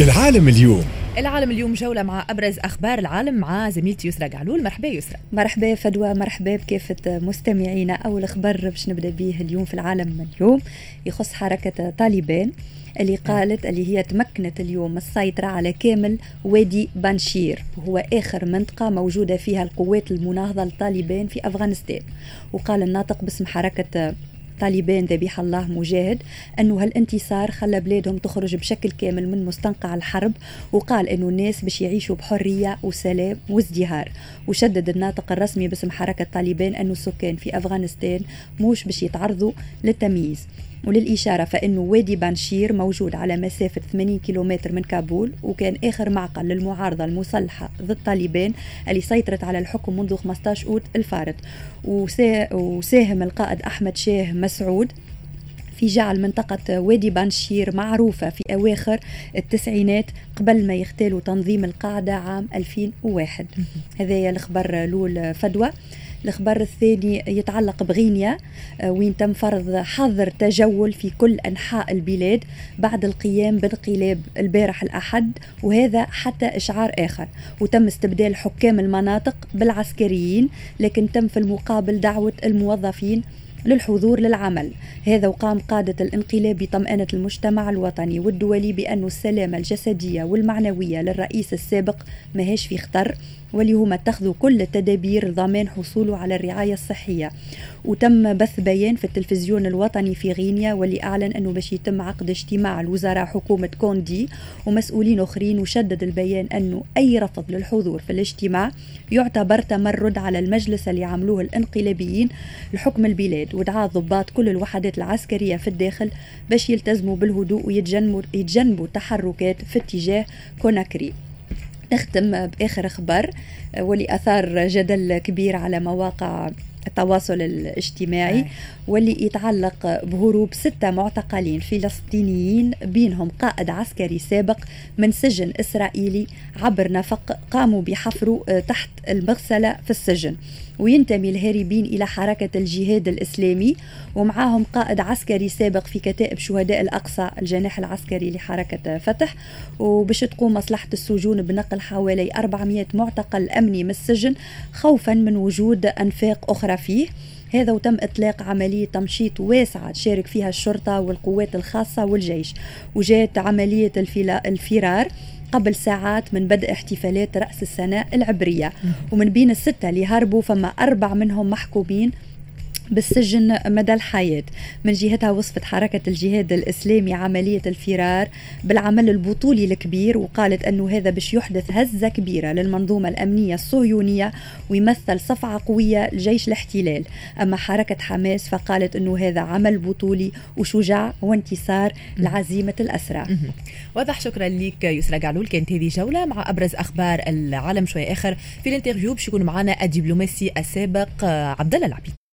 العالم اليوم. العالم اليوم جولة مع أبرز أخبار العالم مع زميلتي يسرى قعلول. مرحبا يسرى. مرحبا فدوى مرحبا بكافة مستمعينا. أول خبر باش نبدأ به اليوم في العالم اليوم يخص حركة طالبان اللي قالت اللي هي تمكنت اليوم السيطرة على كامل وادي بانشير وهو آخر منطقة موجودة فيها القوات المناهضة للطالبان في أفغانستان. وقال الناطق باسم حركة طالبان ذبيح الله مجاهد أنه هالانتصار خلى بلادهم تخرج بشكل كامل من مستنقع الحرب وقال أنه الناس باش يعيشوا بحرية وسلام وازدهار. وشدد الناطق الرسمي باسم حركة طالبان أنه السكان في أفغانستان موش باش يتعرضوا للتمييز. وللإشارة فإنه وادي بانشير موجود على مسافة 80 كيلومتر من كابول وكان آخر معقل للمعارضة المسلحة ضد طالبان اللي سيطرت على الحكم منذ 15 أوت الفارط. وساهم القائد أحمد شاه مسعود في جعل منطقة وادي بانشير معروفة في أواخر التسعينات قبل ما يختالوا تنظيم القاعدة عام 2001 هذا الخبر لول فدوى. الخبر الثاني يتعلق بغينيا آه، وين تم فرض حظر تجول في كل أنحاء البلاد بعد القيام بانقلاب البارح الأحد وهذا حتى إشعار آخر. وتم استبدال حكام المناطق بالعسكريين لكن تم في المقابل دعوة الموظفين للحضور للعمل. هذا وقام قادة الانقلاب بطمأنة المجتمع الوطني والدولي بأن السلامة الجسدية والمعنوية للرئيس السابق ماهيش في خطر واللي هما اتخذوا كل التدابير لضمان حصوله على الرعاية الصحية. وتم بث بيان في التلفزيون الوطني في غينيا واللي أعلن أنه باش يتم عقد اجتماع الوزراء حكومة كوندي ومسؤولين أخرين وشدد البيان أنه أي رفض للحضور في الاجتماع يعتبر تمرد على المجلس اللي عملوه الانقلابيين لحكم البلاد. ودعا ضباط كل الوحدات العسكرية في الداخل باش يلتزموا بالهدوء ويتجنبوا يتجنبوا تحركات في اتجاه كوناكري. نختم بآخر خبر واللي آثار جدل كبير على مواقع التواصل الاجتماعي واللي يتعلق بهروب ستة معتقلين فلسطينيين بينهم قائد عسكري سابق من سجن إسرائيلي عبر نفق قاموا بحفره تحت المغسلة في السجن. وينتمي الهاربين إلى حركة الجهاد الإسلامي ومعاهم قائد عسكري سابق في كتائب شهداء الأقصى الجناح العسكري لحركة فتح. وباش تقوم مصلحة السجون بنقل حوالي 400 معتقل أمني من السجن خوفا من وجود أنفاق أخرى فيه. هذا وتم إطلاق عملية تمشيط واسعة تشارك فيها الشرطة والقوات الخاصة والجيش. وجاءت عملية الفرار قبل ساعات من بدء احتفالات رأس السنة العبرية. ومن بين الستة اللي هربوا فما أربع منهم محكومين بالسجن مدى الحياة من جهتها وصفت حركة الجهاد الإسلامي عملية الفرار بالعمل البطولي الكبير وقالت أنه هذا باش يحدث هزة كبيرة للمنظومة الأمنية الصهيونية ويمثل صفعة قوية لجيش الاحتلال. أما حركة حماس فقالت أنه هذا عمل بطولي وشجاع وانتصار لعزيمة الأسرى. واضح شكرا لك يسرى قعلول كانت هذه جولة مع أبرز أخبار العالم شوي آخر في الانترفيو باش يكون معنا الدبلوماسي السابق عبد الله العبيد.